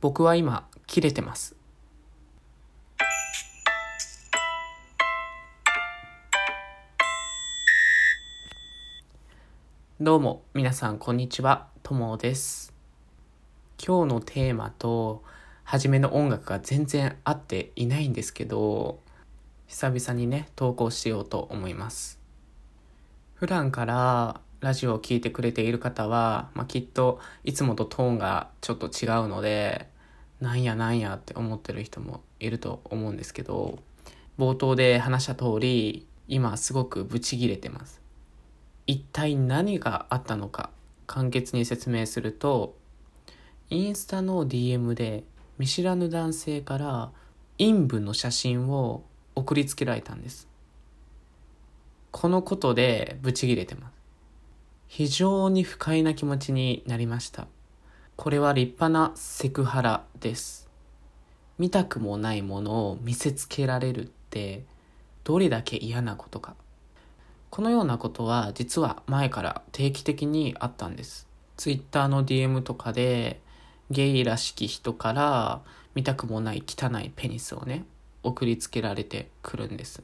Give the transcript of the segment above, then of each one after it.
僕は今、切れてます。どうも、皆さん、こんにちは。ともです。今日のテーマと、初めの音楽が全然合っていないんですけど、久々にね、投稿しようと思います。普段からラジオを聴いてくれている方は、まあ、きっといつもとトーンがちょっと違うので、なんやなんやって思ってる人もいると思うんですけど、冒頭で話した通り、今すごくブチギレてます。一体何があったのか簡潔に説明するとインスタの DM で見知らぬ男性から陰部の写真を送りつけられたんですこのことでブチギレてます非常に不快な気持ちになりましたこれは立派なセクハラです見たくもないものを見せつけられるってどれだけ嫌なことかこのようなことは実は前から定期的にあったんです。Twitter の DM とかでゲイらしき人から見たくもない汚いペニスをね送りつけられてくるんです。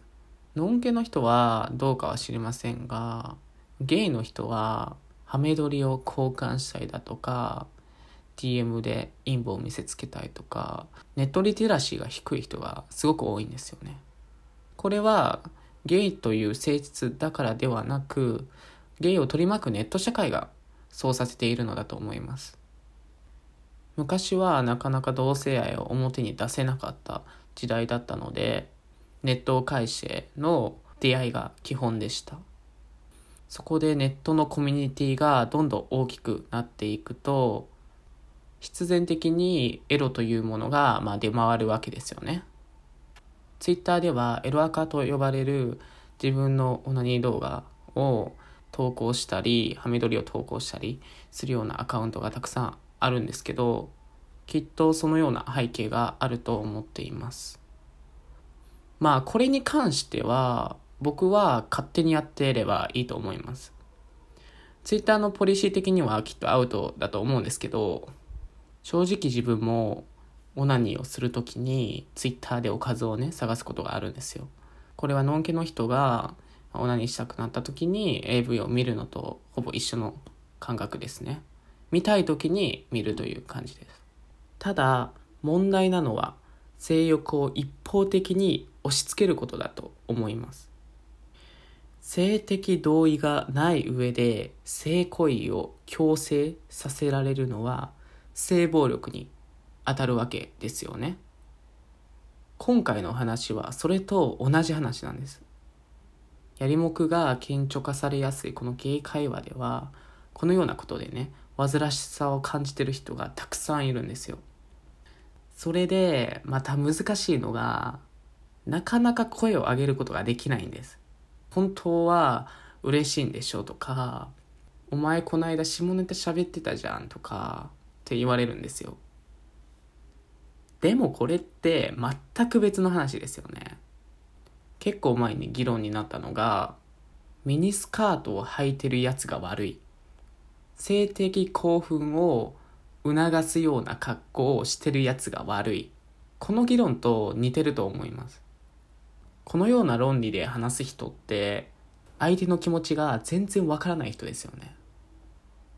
ノンケの人はどうかは知りませんがゲイの人はハメ撮りを交換したりだとか DM で陰部を見せつけたいとかネットリテラシーが低い人がすごく多いんですよね。これはゲイという性質だからではなくゲイを取り巻くネット社会がそうさせているのだと思います昔はなかなか同性愛を表に出せなかった時代だったのでネットを介しての出会いが基本でしたそこでネットのコミュニティがどんどん大きくなっていくと必然的にエロというものがまあ出回るわけですよねツイッターではエロアカと呼ばれる自分のオナニー動画を投稿したり、ハメ撮りを投稿したりするようなアカウントがたくさんあるんですけど、きっとそのような背景があると思っています。まあこれに関しては僕は勝手にやってればいいと思います。ツイッターのポリシー的にはきっとアウトだと思うんですけど、正直自分もオナニーをするときにツイッターでおかずをね探すことがあるんですよ。これはノンケの人がオナニーしたくなった時に AV を見るのとほぼ一緒の感覚ですね。見たい時に見るという感じです。ただ問題なのは性欲を一方的に押し付けることだと思います。性的同意がない上で性行為を強制させられるのは性暴力に当たるわけですよね。今回の話はそれと同じ話なんです。やりもくが顕著化されやすいこのゲイ会話ではこのようなことでね煩わしさを感じてる人がたくさんいるんですよ。それでまた難しいのがなかなか声を上げることができないんです。本当は嬉しいんでしょとかお前こないだ下ネタ喋ってたじゃんとかって言われるんですよでもこれって全く別の話ですよね。結構前に議論になったのが、ミニスカートを履いてるやつが悪い。性的興奮を促すような格好をしてるやつが悪い。この議論と似てると思います。このような論理で話す人って、相手の気持ちが全然わからない人ですよね。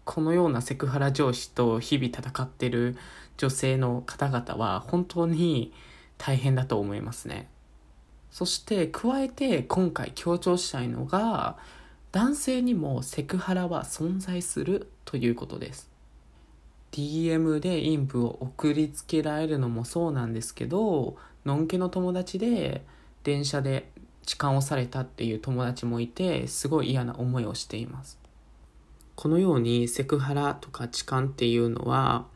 このようなセクハラ上司と日々戦ってる女性の方々は本当に大変だと思いますね。そして加えて今回強調したいのが男性にもセクハラは存在するということです。DM で陰部を送りつけられるのもそうなんですけど、のんけの友達で電車で痴漢をされたっていう友達もいて、すごい嫌な思いをしています。このようにセクハラとか痴漢っていうのは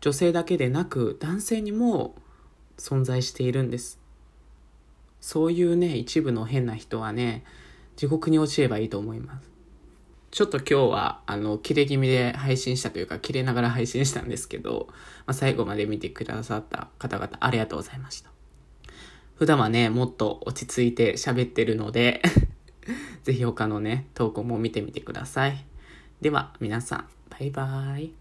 女性だけでなく男性にも存在しているんです。そういうね一部の変な人はね地獄に落ちればいいと思います。ちょっと今日はあの切れ気味で配信したというか切れながら配信したんですけど、まあ、最後まで見てくださった方々ありがとうございました。普段はねもっと落ち着いて喋ってるので ぜひ他のね投稿も見てみてください。では皆さんバイバーイ。